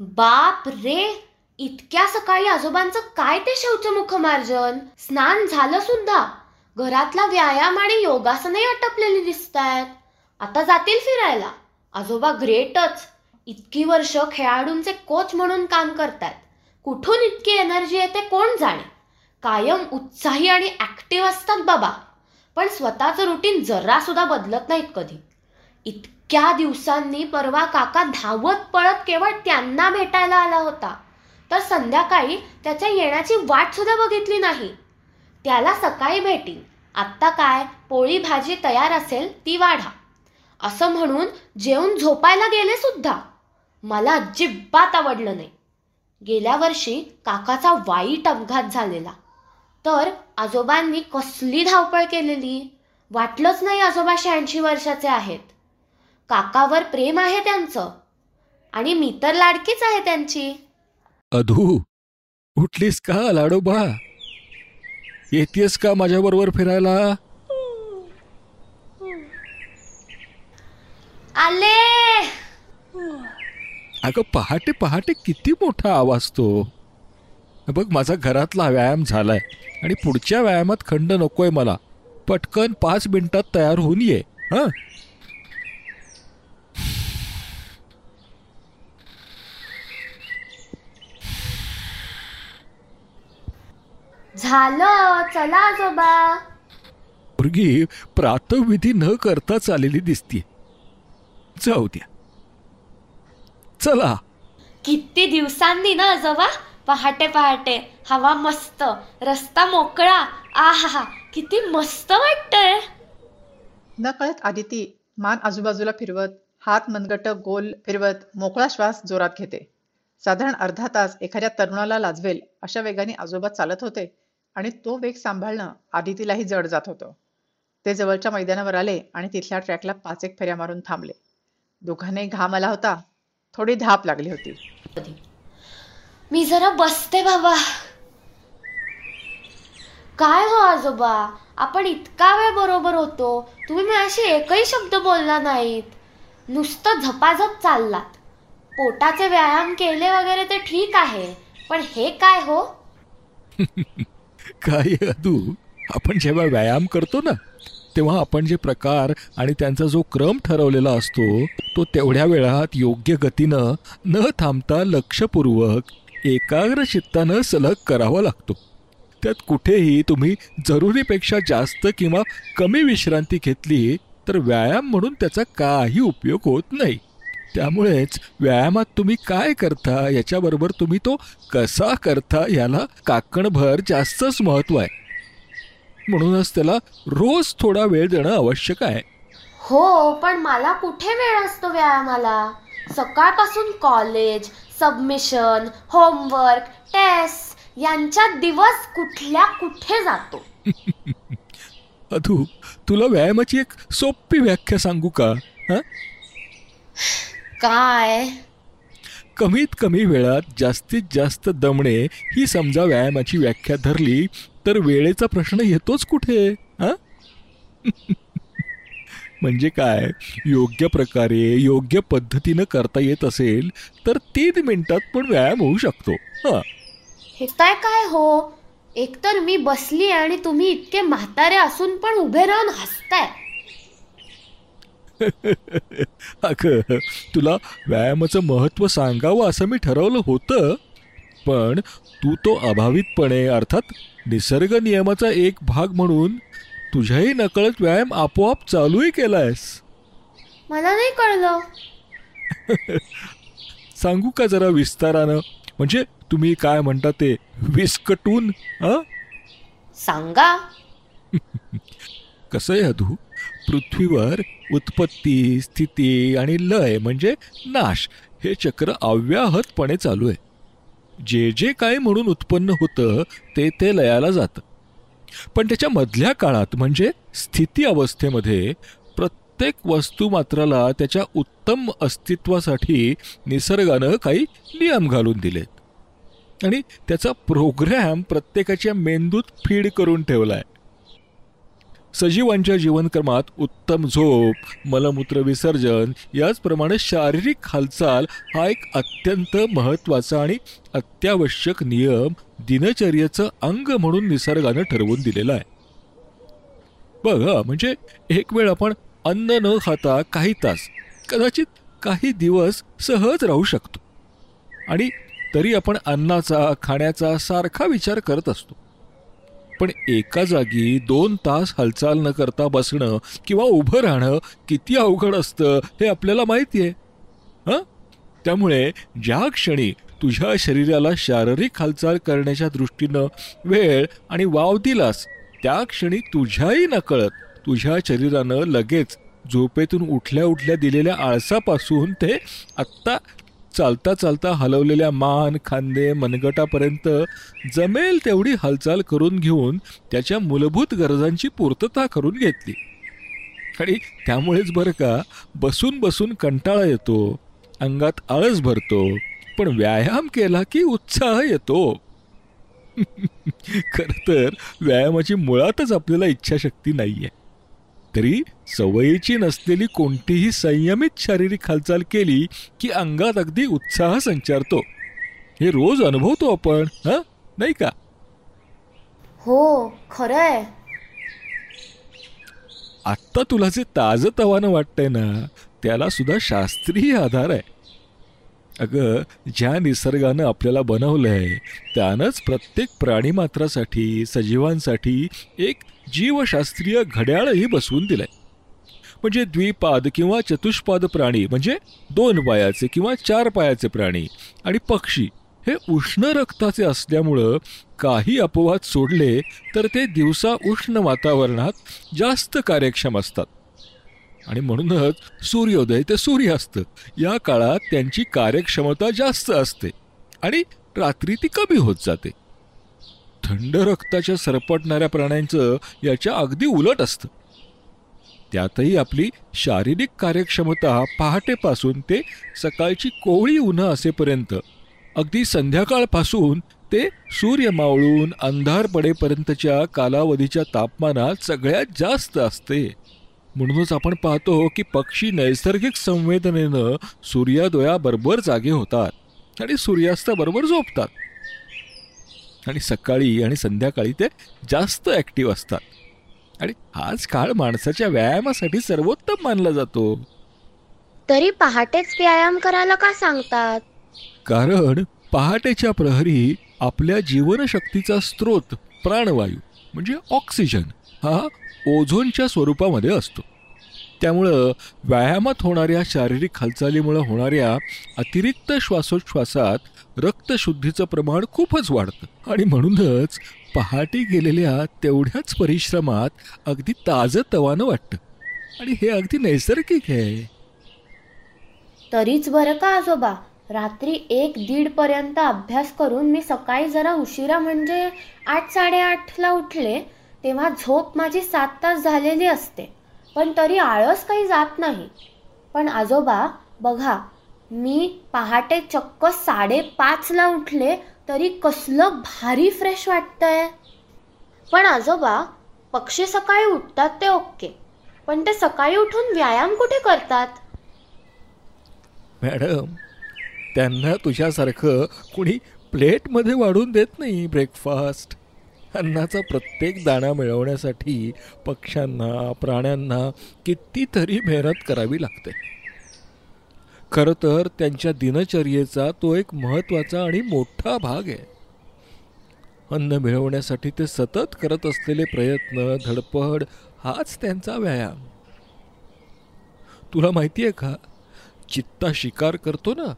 बाप रे इतक्या सकाळी आजोबांचं काय ते शौचमुख मार्जन? स्नान झालं सुद्धा. घरातला व्यायाम आणि योगासनही आटपलेली दिसत आहेत आता जातील फिरायला. आजोबा ग्रेटच. इतकी वर्ष खेळाडूंचे कोच म्हणून काम करतात कुठून इतकी एनर्जी येते कोण जाणे? कायम उत्साही आणि ॲक्टिव्ह असतात बाबा. पण स्वतःचं रुटीन जरा सुद्धा बदलत नाहीत कधी. इतक्या दिवसांनी परवा काका धावत पळत केवळ त्यांना भेटायला आला होता. तर संध्याकाळी त्याच्या येण्याची वाट सुद्धा बघितली नाही. त्याला सकाळी भेटी. आत्ता काय? पोळी भाजी तयार असेल ती वाढा. असं म्हणून जेवून झोपायला गेले सुद्धा. मला अजिबात आवडलं नाही. गेल्या वर्षी काकाचा वाईट अपघात झालेला. तर आजोबांनी कसली धावपळ केलेली? वाटलंच नाही आजोबा शहाऐंशी वर्षाचे आहेत. काकावर प्रेम आहे त्यांचं. आणि मी तर लाडकीच आहे त्यांची. अधू उठलीस का लाडोबा? येतेस का माझ्याबरोबर फिरायला? आले! अगं पहाटे पहाटे किती मोठा आवाज तो. बघ माझा घरातला व्यायाम झालाय आणि पुढच्या व्यायामात खंड नकोय मला. पटकन पाच मिनिटात तयार होऊन ये हा? झालं चला आजोबा. मुलगी प्रातविधी न करता चालेली दिसतीये. जाऊ द्या. चला. किती दिवसांनी ना आजोबा? पहाटे पहाटे. हवा मस्त. रस्ता मोकळा. आहा किती मस्त वाटतंय. नकळत आदिती मान आजूबाजूला फिरवत हात मनगट गोल फिरवत मोकळा श्वास जोरात घेते. साधारण अर्धा तास एखाद्या तरुणाला लाजवेल अशा वेगाने आजोबा चालत होते. आणि तो वेग सांभाळणं आदितीलाही जड जात होतं. ते जवळच्या मैदानावर आले आणि तिथल्या ट्रॅकला पाच एक फेऱ्या मारून थांबले. दोघांनाही घाम आला होता. थोडी धाप लागली होती. मी जरा बसते बाबा. काय हो आजोबा? आपण इतका वेळ बरोबर होतो. तुम्ही माझ्याशी एकही शब्द बोलला नाहीत. नुसतं झपाझप चाललात. पोटाचे व्यायाम केले वगैरे ते ठीक आहे. पण हे काय हो? काय अदू? आपण जेव्हा व्यायाम करतो ना तेव्हा आपण जे प्रकार आणि त्यांचा जो क्रम ठरवलेला असतो तो तेवढ्या वेळात योग्य गतीनं न थांबता लक्षपूर्वक एकाग्र चित्तानं सलग करावा लागतो. त्यात कुठेही तुम्ही जरुरीपेक्षा जास्त किंवा कमी विश्रांती घेतली तर व्यायाम म्हणून त्याचा काही उपयोग होत नाही. त्यामुळेच व्यायामात तुम्ही काय करता याच्याबरोबर तुम्ही तो कसा करता याला काकणभर जास्तच महत्त्व आहे. म्हणूनच त्याला रोज थोडा वेळ देणं आवश्यक आहे. हो पण मला कुठे वेळ असतो व्यायामाला? सकाळपासून कॉलेज सबमिशन होमवर्क टेस्ट यांच्यात दिवस कुठल्या कुठे जातो? अधू तुला व्यायामाची एक सोपी व्याख्या सांगू का? हा? काय? कमीत कमी वेळात जास्तीत जास्त दमणे ही समजा व्यायामाची व्याख्या धरली तर वेळेचा प्रश्न येतोच कुठे हा? म्हणजे काय? योग्य प्रकारे योग्य पद्धतीनं करता येत असेल तर तीन मिनिटात पण व्यायाम होऊ शकतो हा. हे काय काय हो? एकतर मी बसली आणि तुम्ही इतके म्हातारे असून पण उभे राहून हसताय. अगं तुला व्यायामाचं महत्त्व सांगावं असं मी ठरवलं होतं. पण तू तो अभावितपणे अर्थात निसर्ग नियमाचा एक भाग म्हणून तुझ्याही नकळत व्यायाम आपोआप चालूही केलायस. मला नाही कळलं. सांगू का जरा विस्तारानं? म्हणजे तुम्ही काय म्हणता ते विस्कटून हा सांगा. कसं आहे अधू? पृथ्वीवर उत्पत्ती स्थिती आणि लय म्हणजे नाश हे चक्र अव्याहतपणे चालू आहे. जे जे काय म्हणून उत्पन्न होतं ते ते लयाला जातं. पण त्याच्या मधल्या काळात म्हणजे स्थिती अवस्थेमध्ये प्रत्येक वस्तुमात्राला त्याच्या उत्तम अस्तित्वासाठी निसर्गानं काही नियम घालून दिलेत. आणि त्याचा प्रोग्रॅम प्रत्येकाच्या मेंदूत फीड करून ठेवलाय. सजीवांच्या जीवनक्रमात उत्तम झोप मलमूत्र विसर्जन याचप्रमाणे शारीरिक हालचाल हा एक अत्यंत महत्त्वाचा आणि अत्यावश्यक नियम दिनचर्येचं अंग म्हणून निसर्गानं ठरवून दिलेला आहे. बघा म्हणजे एक वेळ आपण अन्न न खाता काही तास कदाचित काही दिवस सहज राहू शकतो. आणि तरी आपण अन्नाचा खाण्याचा सारखा विचार करत असतो. पण एका जागी दोन तास हालचाल न करता बसणं किंवा उभं राहणं किती अवघड असतं हे आपल्याला माहिती आहे हां? त्यामुळे ज्या क्षणी तुझ्या शरीराला शारीरिक हालचाल करण्याच्या दृष्टीनं वेळ आणि वाव दिलास त्या क्षणी तुझ्याही नकळत तुझ्या शरीरानं लगेच झोपेतून उठल्या उठल्या दिलेल्या आळसापासून ते आत्ता चालता चालता हलवलेल्या मान खांदे मनगटापर्यंत जमेल तेवढी हालचाल करून घेऊन त्याच्या मूलभूत गरजांची पूर्तता करून घेतली. आणि त्यामुळेच बरं का बसून बसून कंटाळा येतो अंगात आळस भरतो पण व्यायाम केला की उत्साह येतो. खरं तर व्यायामाची मुळातच आपल्याला इच्छाशक्ती नाही आहे तरी सवयीची नसलेली कोणतीही संयमित शारीरिक हालचाल केली की अंगात अगदी उत्साह संचारतो. हे रोज अनुभवतो आपण हां? नाही का? हो खरंय. आत्ता तुला जे ताजं तवानं वाटतंय ना त्याला सुद्धा शास्त्रीय आधार आहे. अगं ज्या निसर्गानं आपल्याला बनवलंय त्यानंच प्रत्येक प्राणीमात्रासाठी सजीवांसाठी एक जीवशास्त्रीय घड्याळही बसवून दिलंय. म्हणजे द्विपाद किंवा चतुष्पाद प्राणी म्हणजे दोन पायाचे किंवा चार पायाचे प्राणी आणि पक्षी हे उष्ण रक्ताचे असल्यामुळं काही अपवाद सोडले तर ते दिवसा उष्ण वातावरणात जास्त कार्यक्षम असतात. आणि म्हणूनच सूर्योदय ते सूर्यास्त या काळात त्यांची कार्यक्षमता जास्त असते आणि रात्री ती कमी होत जाते. थंड रक्ताच्या सरपटणाऱ्या प्राण्यांचं याच्या अगदी उलट असतं. त्यातही आपली शारीरिक कार्यक्षमता पहाटेपासून ते सकाळची कोवळी उन्हा असेपर्यंत अगदी संध्याकाळपासून ते सूर्य मावळून अंधार पडेपर्यंतच्या कालावधीच्या तापमानात सगळ्यात जास्त असते. म्हणूनच आपण पाहतो की पक्षी नैसर्गिक संवेदनेनं सूर्योदयाबरोबर जागे होतात आणि सूर्यास्ताबरोबर झोपतात. आणि सकाळी आणि संध्याकाळी ते जास्त ॲक्टिव्ह असतात. आणि हाच काळ माणसाच्या व्यायामासाठी सर्वोत्तम मानला जातो. तरी पहाटेच व्यायाम करायला का सांगतात? कारण पहाटेच्या प्रहरी आपल्या जीवनशक्तीचा स्रोत प्राणवायू म्हणजे ऑक्सिजन हा ओझोनच्या स्वरूपामध्ये असतो. त्यामुळं व्यायामात होणाऱ्या शारीरिक हालचालीमुळं होणाऱ्या अतिरिक्त श्वासोच्छ्वासात रक्तशुद्धीचं प्रमाण खूपच वाढतं. आणि म्हणूनच पहाटे गेलेल्या तेवढ्याच परिश्रमात अगदी ताजं तवानं वाटतं. आणि हे अगदी नैसर्गिक आहे. तरीच बरं का आजोबा? रात्री एक दीड पर्यंत अभ्यास करून मी सकाळी जरा उशिरा म्हणजे आठ साडेआठला उठले तेव्हा झोप माझी सात तास झालेली असते. पण तरी आळस काही जात नाही. पण आजोबा बघा मी पहाटे चक्क साडेपाचला उठले तरी कसलं भारी फ्रेश वाटतंय. पण आजोबा पक्षी सकाळी उठतात ते ओके पण ते सकाळी उठून व्यायाम कुठे करतात? मॅडम त्यांना तुझ्यासारखं कुणी प्लेटमध्ये वाढून देत नाही ब्रेकफास्ट. अन्नाचा प्रत्येक दाणा मिळवण्यासाठी पक्ष्यांना प्राण्यांना कितीतरी मेहनत करावी लागते. खरं तर त्यांच्या दिनचर्येचा तो एक महत्त्वाचा आणि मोठा भाग आहे. अन्न मिळवण्यासाठी ते सतत करत असलेले प्रयत्न धडपड हाच त्यांचा व्यायाम. तुला माहिती आहे का? चित्ता शिकार करतो ना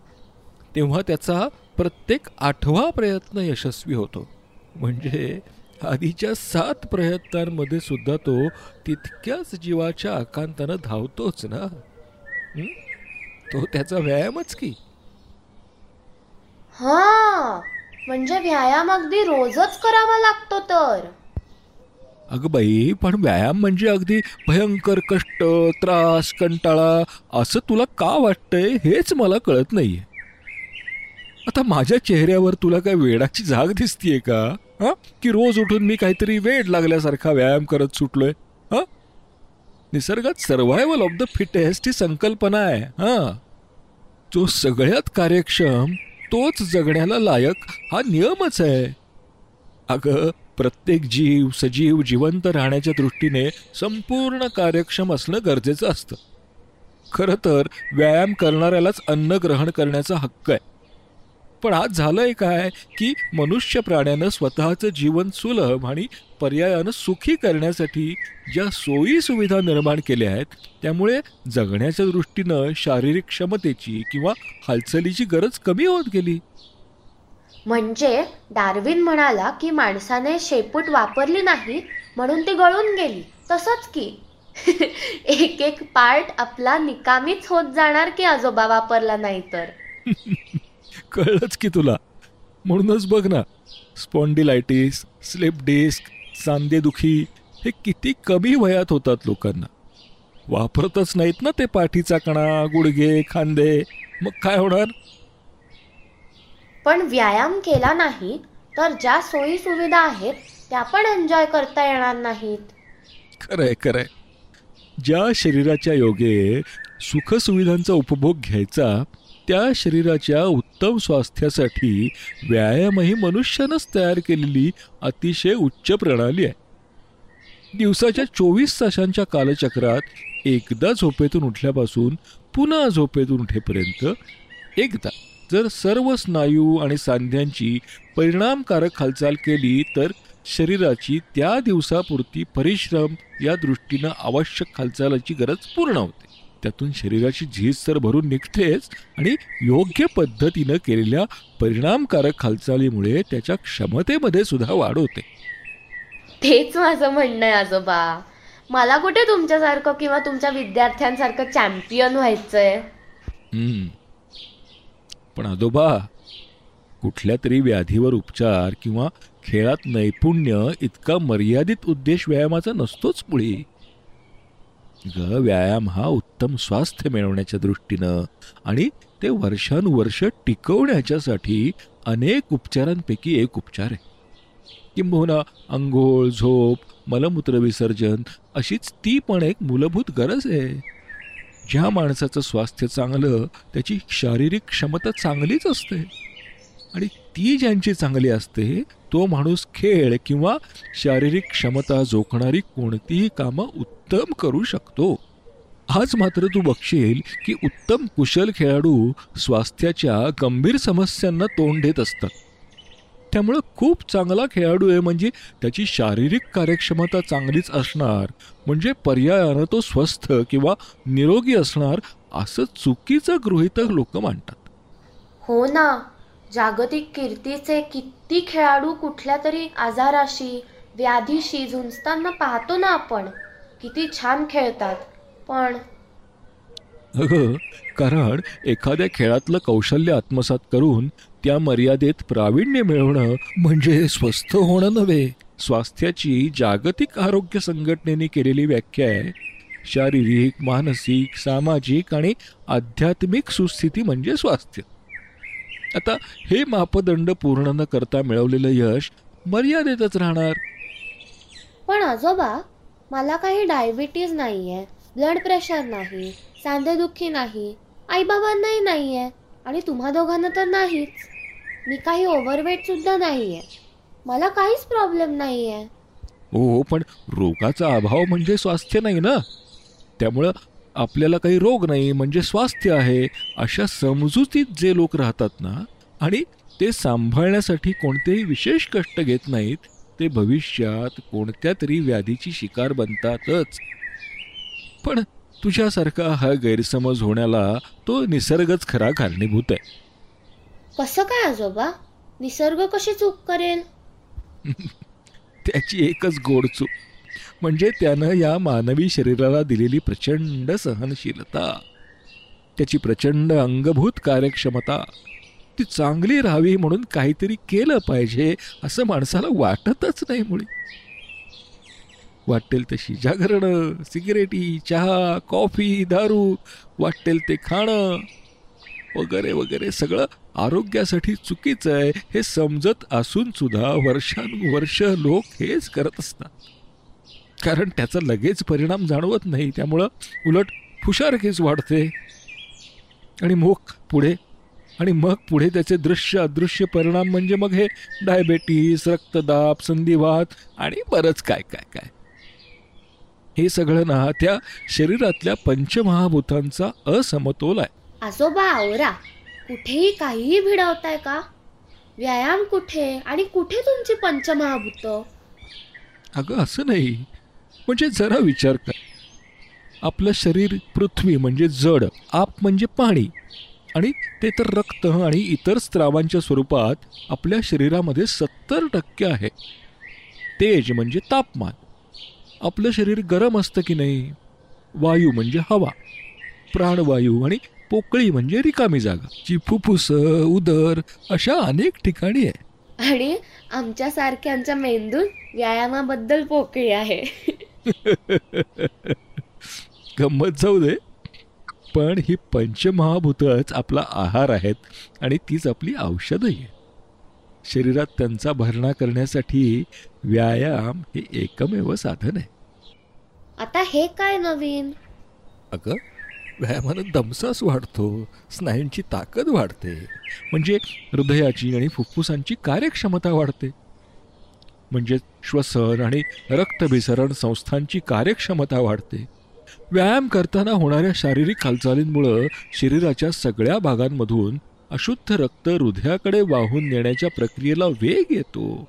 तेव्हा त्याचा प्रत्येक आठवा प्रयत्न यशस्वी होतो. म्हणजे आधीच्या सात प्रयत्नांमध्ये सुद्धा तो तितक्याच जीवाच्या आकांतानं धावतोच ना? तो त्याचा व्यायामच की? हा म्हणजे व्यायाम अगदी रोजच करावा लागतो तर. अगं बाई पण व्यायाम म्हणजे अगदी भयंकर कष्ट त्रास कंटाळा असं तुला का वाटतंय हेच मला कळत नाहीये. आता माझ्या चेहऱ्यावर तुला काय वेडाची झाग दिसतीये का? हा? की रोज उठून मी काहीतरी वेड लागल्यासारखा व्यायाम करत सुटलोय? हा? निसर्गात सर्व्हायवल ऑफ द फिटेस्ट ही संकल्पना आहे हां? जो सगळ्यात कार्यक्षम तोच जगण्याला लायक हा नियमच आहे. अगं प्रत्येक जीव सजीव जिवंत राहण्याच्या दृष्टीने संपूर्ण कार्यक्षम असणं गरजेचं असतं. खरं तर व्यायाम करणाऱ्यालाच अन्न ग्रहण करण्याचा हक्क आहे. पण आज झालंय काय की मनुष्य प्राण्यानं स्वतःचं जीवन सुलभ आणि पर्यायानं सुखी करण्यासाठी ज्या सोयी सुविधा निर्माण केल्या आहेत त्यामुळे जगण्याच्या दृष्टीनं शारीरिक क्षमतेची किंवा हालचालीची गरज कमी होत गेली. म्हणजे डार्विन म्हणाला की माणसाने शेपूट वापरली नाही म्हणून ती गळून गेली. तसंच की. एक एक पार्ट आपला निकामीच होत जाणार की आजोबा वापरला नाही तर? कळलंच की तुला. म्हणूनच बघ ना स्पॉन्डिलायटिस स्लिप डिस्क सांधेदुखी हे किती कमी वयात होतात लोकांना. वापरतच नाहीत ना ते पाठीचा कणा गुडघे खांदे. मग काय होणार? पण व्यायाम केला नाही तर ज्या सोयी सुविधा आहेत त्या पण एन्जॉय करता येणार नाहीत. खरंय खरंय. ज्या शरीराच्या योगे सुखसुविधांचा उपभोग घ्यायचा त्या शरीराच्या उत्तम स्वास्थ्यासाठी व्यायाम ही मनुष्यानंच तयार केलेली अतिशय उच्च प्रणाली आहे. दिवसाच्या चोवीस तासांच्या कालचक्रात एकदा झोपेतून उठल्यापासून पुन्हा झोपेतून उठेपर्यंत एकदा जर सर्व स्नायू आणि सांध्यांची परिणामकारक हालचाल केली तर शरीराची त्या दिवसापुरती परिश्रम या दृष्टीनं आवश्यक हालचालाची गरज पूर्ण होते. त्यातून शरीराची झीज तर भरून निघतेच आणि योग्य पद्धतीनं केलेल्या परिणामकारक हालचालीमुळे त्याच्या क्षमतेमध्ये सुद्धा वाढ होते. तेच माझं म्हणणं आहे आजोबा. मला कुठे तुमच्यासारखं किंवा तुमच्या विद्यार्थ्यांसारखं चॅम्पियन व्हायचंय. पण आजोबा कुठल्या तरी व्याधीवर उपचार किंवा खेळात नैपुण्य इतका मर्यादित उद्देश व्यायामाचा नसतोच मुळी ग व्यायाम हा उत्तम स्वास्थ्य मिळवण्याच्या दृष्टीनं. आणि ते वर्षानुवर्ष टिकवण्याच्यासाठी अनेक उपचारांपैकी एक उपचार आहे. किंबहुना अंघोळ झोप मलमूत्र विसर्जन अशीच ती पण एक मूलभूत गरज आहे. ज्या माणसाचं स्वास्थ्य चांगलं त्याची शारीरिक क्षमता चांगलीच असते. आणि ती ज्यांची चांगली असते तो माणूस खेळ किंवा शारीरिक क्षमता जोखणारी कोणतीही कामं उत्तम करू शकतो. आज मात्र तू बघशील की उत्तम कुशल खेळाडू स्वास्थ्याच्या गंभीर समस्यांना तोंड देत असतात. त्यामुळं खूप चांगला खेळाडू आहे म्हणजे त्याची शारीरिक कार्यक्षमता चांगलीच असणार म्हणजे पर्यायानं तो स्वस्थ किंवा निरोगी असणार असं चुकीचं गृहीतक लोक मांडतात हो ना. जागतिक कीर्तीचे किती खेळाडू कुठल्या तरी आजाराशी व्याधीशी झुंजताना पाहतो ना आपण किती छान खेळतात. पण अगं कारण एखाद्या खेळातलं कौशल्य आत्मसात करून त्या मर्यादेत प्रावीण्य मिळवणं म्हणजे स्वस्थ होणं नव्हे. स्वास्थ्याची जागतिक आरोग्य संघटनेने केलेली व्याख्या आहे. शारीरिक मानसिक सामाजिक आणि आध्यात्मिक सुस्थिती म्हणजे स्वास्थ्य. आता हे मापदंड पूर्ण न करता मिळवलेलं यश मर्यादेतच राहणार. पण आजोबा मला काही डायबिटीज नाही आहे ब्लड प्रेशर नाही सांधेदुखी नाही आईबाबांनाही नाही आहे आणि तुम्हा दोघांना तर नाहीच. मी काही ओव्हरवेट सुद्धा नाही आहे मला काहीच प्रॉब्लेम नाही आहे हो पण रोगाचा अभाव म्हणजे स्वास्थ्य नाही ना? त्यामुळं आपल्याला काही रोग नाही म्हणजे स्वास्थ्य आहे अशा समजुतीत जे लोक राहतात ना आणि ते सांभाळण्यासाठी कोणतेही विशेष कष्ट घेत नाहीत ते भविष्यात कोणत्या तरी व्याधीची शिकार बनतातच. पण तुझ्यासारखा हा गैरसमज होण्याला तो निसर्गच खरा कारणीभूत आहे. कसं काय आजोबा? निसर्ग कशी चूक करेल? त्याची एकच गोड चूक. म्हणजे त्यानं या मानवी शरीराला दिलेली प्रचंड सहनशीलता त्याची प्रचंड अंगभूत कार्यक्षमता ती चांगली राहावी म्हणून काहीतरी केलं पाहिजे असं माणसाला वाटतच नाही मुळे. वाटेल तशी जागरणं सिगरेटी चहा कॉफी दारू वाटेल ते खाणं वगैरे वगैरे सगळं आरोग्यासाठी चुकीचं आहे हे समजत असून सुद्धा वर्षानुवर्ष लोक हेच करत असतात. कारण त्याचा लगेच परिणाम जाणवत नाही. त्यामुळं उलट हुशारकीच वाढते. आणि मग पुढे आणि मग पुढे त्याचे दृश्य अदृश्य परिणाम म्हणजे मग हे डायबेटीस रक्तदाब संधिवात आणि बरंच काय काय काय. हे सगळं ना त्या शरीरातल्या पंचमहाभूतांचा असमतोल आहे. आजोबा आवरा कुठेही काहीही भिडवताय का? व्यायाम कुठे आणि कुठे तुमची पंचमहाभूत? अगं असं नाही. म्हणजे जरा विचार कर. आपलं शरीर पृथ्वी म्हणजे जड आप म्हणजे पाणी. आणि ते तर रक्त आणि इतर स्त्रावांच्या स्वरूपात आपल्या शरीरामध्ये सत्तर टक्के आहे. तेज म्हणजे तापमान. आपलं शरीर गरम असतं की नाही? वायू म्हणजे हवा. प्राणवायू आणि पोकळी म्हणजे रिकामी जागा. जी फुफ्फुस उदर अशा अनेक ठिकाणी आहे. आणि आमच्यासारख्यांच्या मेंदू व्यायामाबद्दल पोकळी आहे. गंमत जाऊ दे. पण ही पंचमहाभूतच आपला आहार आहेत आणि तीच आपली औषधही आहे शरीरात त्यांचा भरणा करण्यासाठी व्यायाम हे एकमेव साधन आहे. आता हे काय नवीन? अगं व्यायामानं दमसास वाढतो स्नायूंची ताकद वाढते. म्हणजे हृदयाची आणि फुफ्फुसांची कार्यक्षमता वाढते. म्हणजे श्वसन आणि रक्तभिसरण संस्थांची कार्यक्षमता वाढते. व्यायाम करताना होणाऱ्या शारीरिक हालचालींमुळं शरीराच्या सगळ्या भागांमधून अशुद्ध रक्त हृदयाकडे वाहून नेण्याच्या प्रक्रियेला वेग येतो.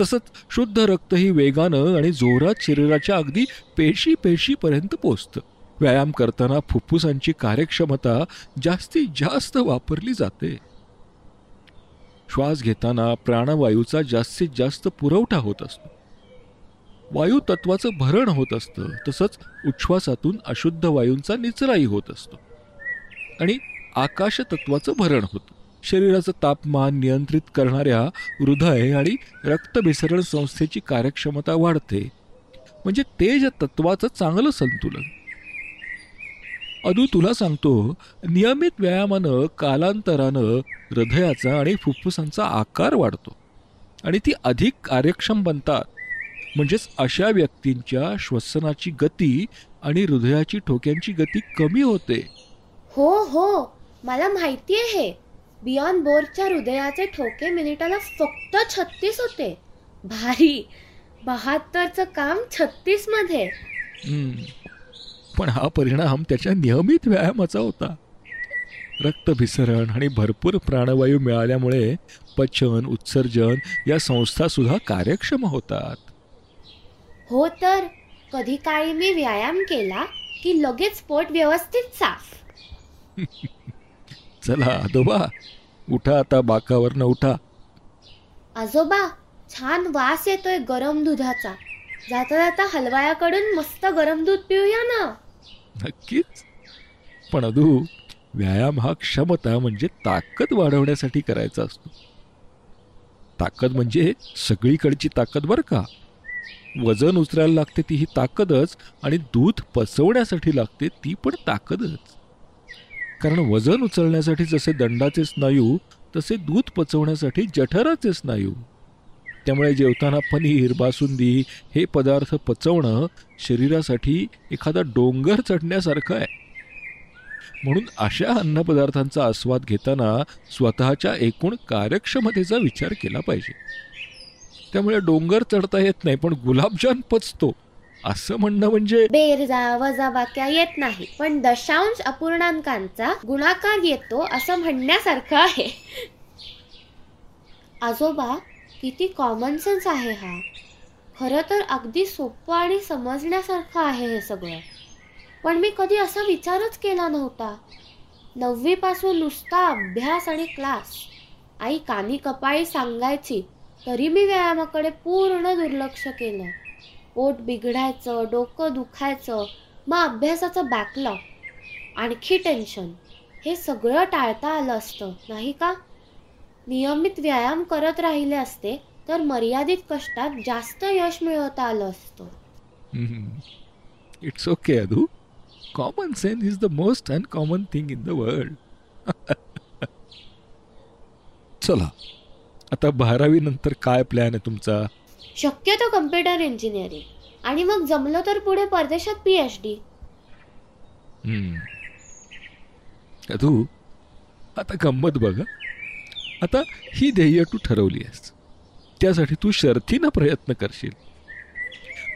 तसंच शुद्ध रक्तही वेगानं आणि जोरात शरीराच्या अगदी पेशी पेशीपर्यंत पोचतं व्यायाम करताना फुफ्फुसांची कार्यक्षमता जास्तीत जास्त वापरली जाते. श्वास घेताना प्राणवायूचा जास्तीत जास्त पुरवठा होत असतो. वायू तत्वाचं भरण होत असतं तसंच उच्छ्वासातून अशुद्ध वायूंचा निचराही होत असतो. आणि आकाश तत्वाचं भरण होतं. शरीराचं तापमान नियंत्रित करणाऱ्या हृदय आणि रक्तभिसरण संस्थेची कार्यक्षमता वाढते. म्हणजे तेज तत्वाचं चांगलं संतुलन. अदू तुला सांगतो नियमित व्यायामानं कालांतरानं हृदयाचा आणि फुफ्फुसांचा आकार वाढतो. आणि ती अधिक कार्यक्षम बनतात. म्हणजेच अशा व्यक्तींच्या श्वसनाची गती आणि हृदयाची ठोक्यांची गती कमी होते. हो हो. मला माहिती आहे. बियॉन्ड बोर्डच्या हृदयाचे ठोके मिनिटाला फक्त छत्तीस होते. भारी. बहात्तरचं काम छत्तीसमध्ये. पण हा परिणाम त्याच्या नियमित व्यायामाचा होता. रक्तभिसरण आणि भरपूर प्राणवायू मिळाल्यामुळे पचन उत्सर्जन या संस्था सुद्धा कार्यक्षम होतात. हो तर कधी काळी मी व्यायाम केला की लगेच पोट व्यवस्थित साफ? चला आदोबा उठा आता बाकावरनं उठा. आजोबा छान वास येतोय गरम दुधाचा. जाता जाता हलवायाकडून मस्त गरम दूध पिऊया ना. नक्कीच. पण अधू व्यायाम हा क्षमता म्हणजे ताकद वाढवण्यासाठी करायचा असतो. ताकद म्हणजे सगळीकडची ताकद बरं का. वजन उचलायला लागते ती ही ताकदच आणि दूध पचवण्यासाठी लागते ती पण ताकदच. कारण वजन उचलण्यासाठी जसे दंडाचे स्नायू तसे दूध पचवण्यासाठी जठराचे स्नायू. त्यामुळे जेवताना पनीर बासुंदी हे पदार्थ पचवणं शरीरासाठी एखादा डोंगर चढण्यासारखं आहे. म्हणून अशा अन्नपदार्थांचा आस्वाद घेताना स्वतःच्या एकूण कार्यक्षमतेचा विचार केला पाहिजे. त्यामुळे डोंगर चढता येत नाही पण गुलाबजाम पचतो. असं म्हणणं म्हणजे? बेरजा वजाबाक्या येत नाही पण दशांश अपूर्णांकांचा गुणाकार येतो असं म्हणण्यासारखं आहे. आजोबा किती कॉमन सेन्स आहे हा. खरं तर अगदी सोपं आणि समजण्यासारखं आहे हे सगळं. पण मी कधी असा विचारच केला नव्हता. नववीपासून नुसता अभ्यास आणि क्लास आई कानी कपाळी सांगायची तरी मी व्यायामाकडे पूर्ण दुर्लक्ष केलं. पोट बिघडायचं डोकं दुखायचं मग अभ्यासाचं बॅकलॉग आणखी टेन्शन हे सगळं टाळता आलं असतं नाही का? नियमित व्यायाम करत राहिले असते तर मर्यादित कष्टात जास्त यश मिळवता आलं असतं. It's okay Adu common sense is the most uncommon thing in the world चला आता बारावी नंतर काय प्लॅन आहे तुमचा? शक्यतो कम्प्युटर इंजिनिअरिंग आणि मग जमलं तर पुढे परदेशात पीएच डी हम्म. तू आता गंमत बघ. आता ही ध्येय तू ठरवली आहेस. त्यासाठी तू शर्थीनं प्रयत्न करशील.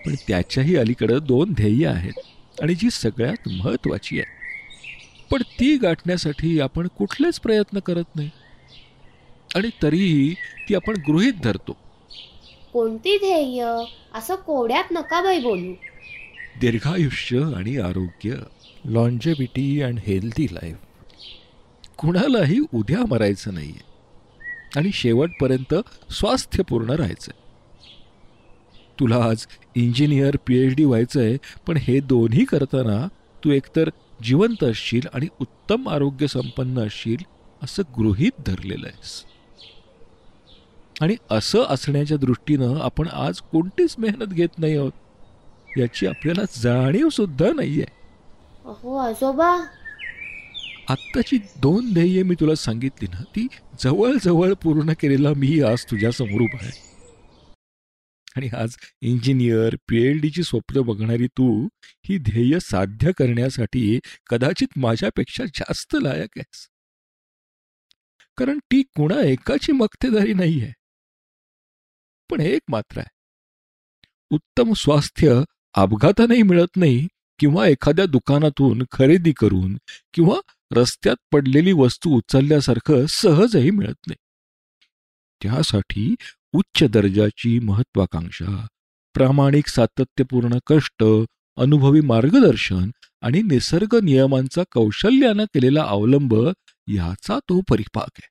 पण त्याच्याही अलीकडं दोन ध्येय आहेत आणि जी सगळ्यात महत्वाची आहे पण ती गाठण्यासाठी आपण कुठलेच प्रयत्न करत नाही. आणि तरीही ती आपण गृहीत धरतो. कोणती ध्येय? असं कोड्यात नका बाई बोलू. दीर्घायुष्य आणि आरोग्य लॉन्जेबिटी अँड हेल्दी लाईफ कुणालाही उद्या मरायचं नाहीये. आणि शेवटपर्यंत स्वास्थ्यपूर्ण राहायचं तुला आज इंजिनियर पी एच डी व्हायचं आहे पण हे दोन्ही करताना तू एकतर जिवंत असशील आणि उत्तम आरोग्य संपन्न असशील असं गृहीत धरलेलं आहेस. आणि असं असण्याच्या दृष्टीनं आपण आज कोणतीच मेहनत घेत नाही आहोत याची आपल्याला जाणीव सुद्धा नाहीये. अहो आजोबा आत्ताची दोन ध्येय मी तुला सांगितली ना ती जवळजवळ पूर्ण केलेला मी आज तुझ्या समोर उभा आहे. आणि आज इंजिनियर पीएच डीची स्वप्न बघणारी तू ही ध्येय साध्य करण्यासाठी कदाचित माझ्यापेक्षा जास्त लायक आहेस. कारण ती कुणा एकाची मक्तेदारी नाही आहे पण एक मात्र आहे. उत्तम स्वास्थ्य अपघातानेही मिळत नाही किंवा एखाद्या दुकानातून खरेदी करून किंवा रस्त्यात पडलेली वस्तू उचलल्यासारखं सहजही मिळत नाही. त्यासाठी उच्च दर्जाची महत्वाकांक्षा प्रामाणिक सातत्यपूर्ण कष्ट अनुभवी मार्गदर्शन आणि निसर्ग नियमांचा कौशल्यानं केलेला अवलंब याचा तो परिपाक आहे.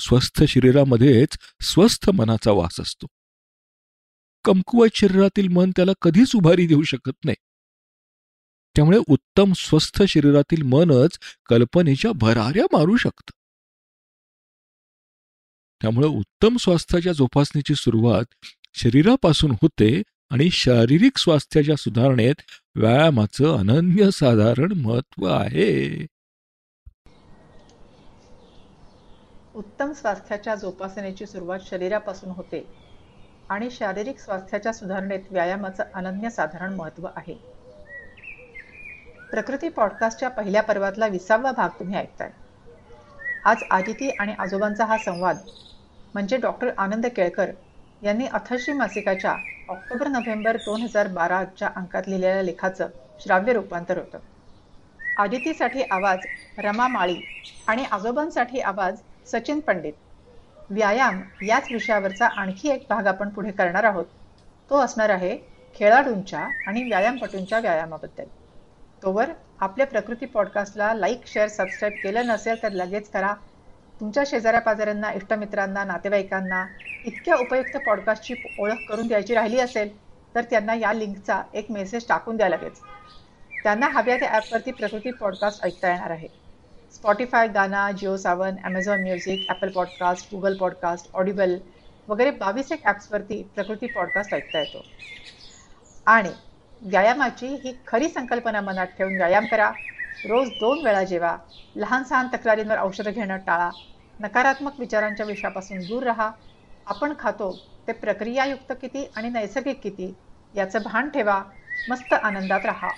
स्वस्थ शरीरामध्येच स्वस्थ मनाचा वास असतो. कमकुवत शरीरातील मन त्याला कधीच उभारी देऊ शकत नाही. त्यामुळे उत्तम स्वस्थ शरीरातील मनच कल्पनेच्या भराऱ्या मारू शकतं. त्यामुळे उत्तम स्वास्थ्याच्या जोपासनेची सुरुवात शरीरापासून होते आणि शारीरिक स्वास्थ्याच्या सुधारणेत व्यायामाचं अनन्य साधारण महत्त्व आहे. उत्तम स्वास्थ्याच्या जोपासनेची सुरुवात शरीरापासून होते आणि शारीरिक स्वास्थ्याच्या सुधारणेत व्यायामाचं अनन्यसाधारण महत्त्व आहे. प्रकृती पॉडकास्टच्या पहिल्या पर्वातला विसावा भाग तुम्ही ऐकताय. आज आदिती आणि आजोबांचा हा संवाद म्हणजे डॉक्टर आनंद केळकर यांनी अथर्शी मासिकाच्या ऑक्टोबर नोव्हेंबर दोन हजार बाराच्या अंकात लिहिलेल्या लेखाचं श्राव्य रूपांतर होतं. आदितीसाठी आवाज रमा माळी आणि आजोबांसाठी आवाज सचिन पंडित. व्यायाम याच विषयावरचा आणखी एक भाग आपण पुढे करणार आहोत. तो असणार आहे खेळाडूंच्या आणि व्यायामपटूंच्या व्यायामाबद्दल. तोवर आपल्या प्रकृती पॉडकास्टला लाईक शेअर सबस्क्राईब केलं नसेल तर लगेच करा. तुमच्या शेजाऱ्या पाजाऱ्यांना इष्टमित्रांना नातेवाईकांना इतक्या उपयुक्त पॉडकास्टची ओळख करून द्यायची राहिली असेल तर त्यांना या लिंकचा एक मेसेज टाकून द्या लगेच. त्यांना हव्या त्या ॲपवरती प्रकृती पॉडकास्ट ऐकता येणार आहे. Spotify Gaana Jio Saavn Amazon music Apple podcast Google podcast Audible वगैरे बावीस एक ॲप्सवरती प्रकृती पॉडकास्ट ऐकता येतो. आणि व्यायामाची ही खरी संकल्पना मनात ठेवून व्यायाम करा. रोज दोन वेळा जेवा. लहान सहान तक्रारींवर औषधं घेणं टाळा. नकारात्मक विचारांच्या विषयापासून दूर राहा. आपण खातो ते प्रक्रियायुक्त किती आणि नैसर्गिक किती याचं भान ठेवा. मस्त आनंदात राहा.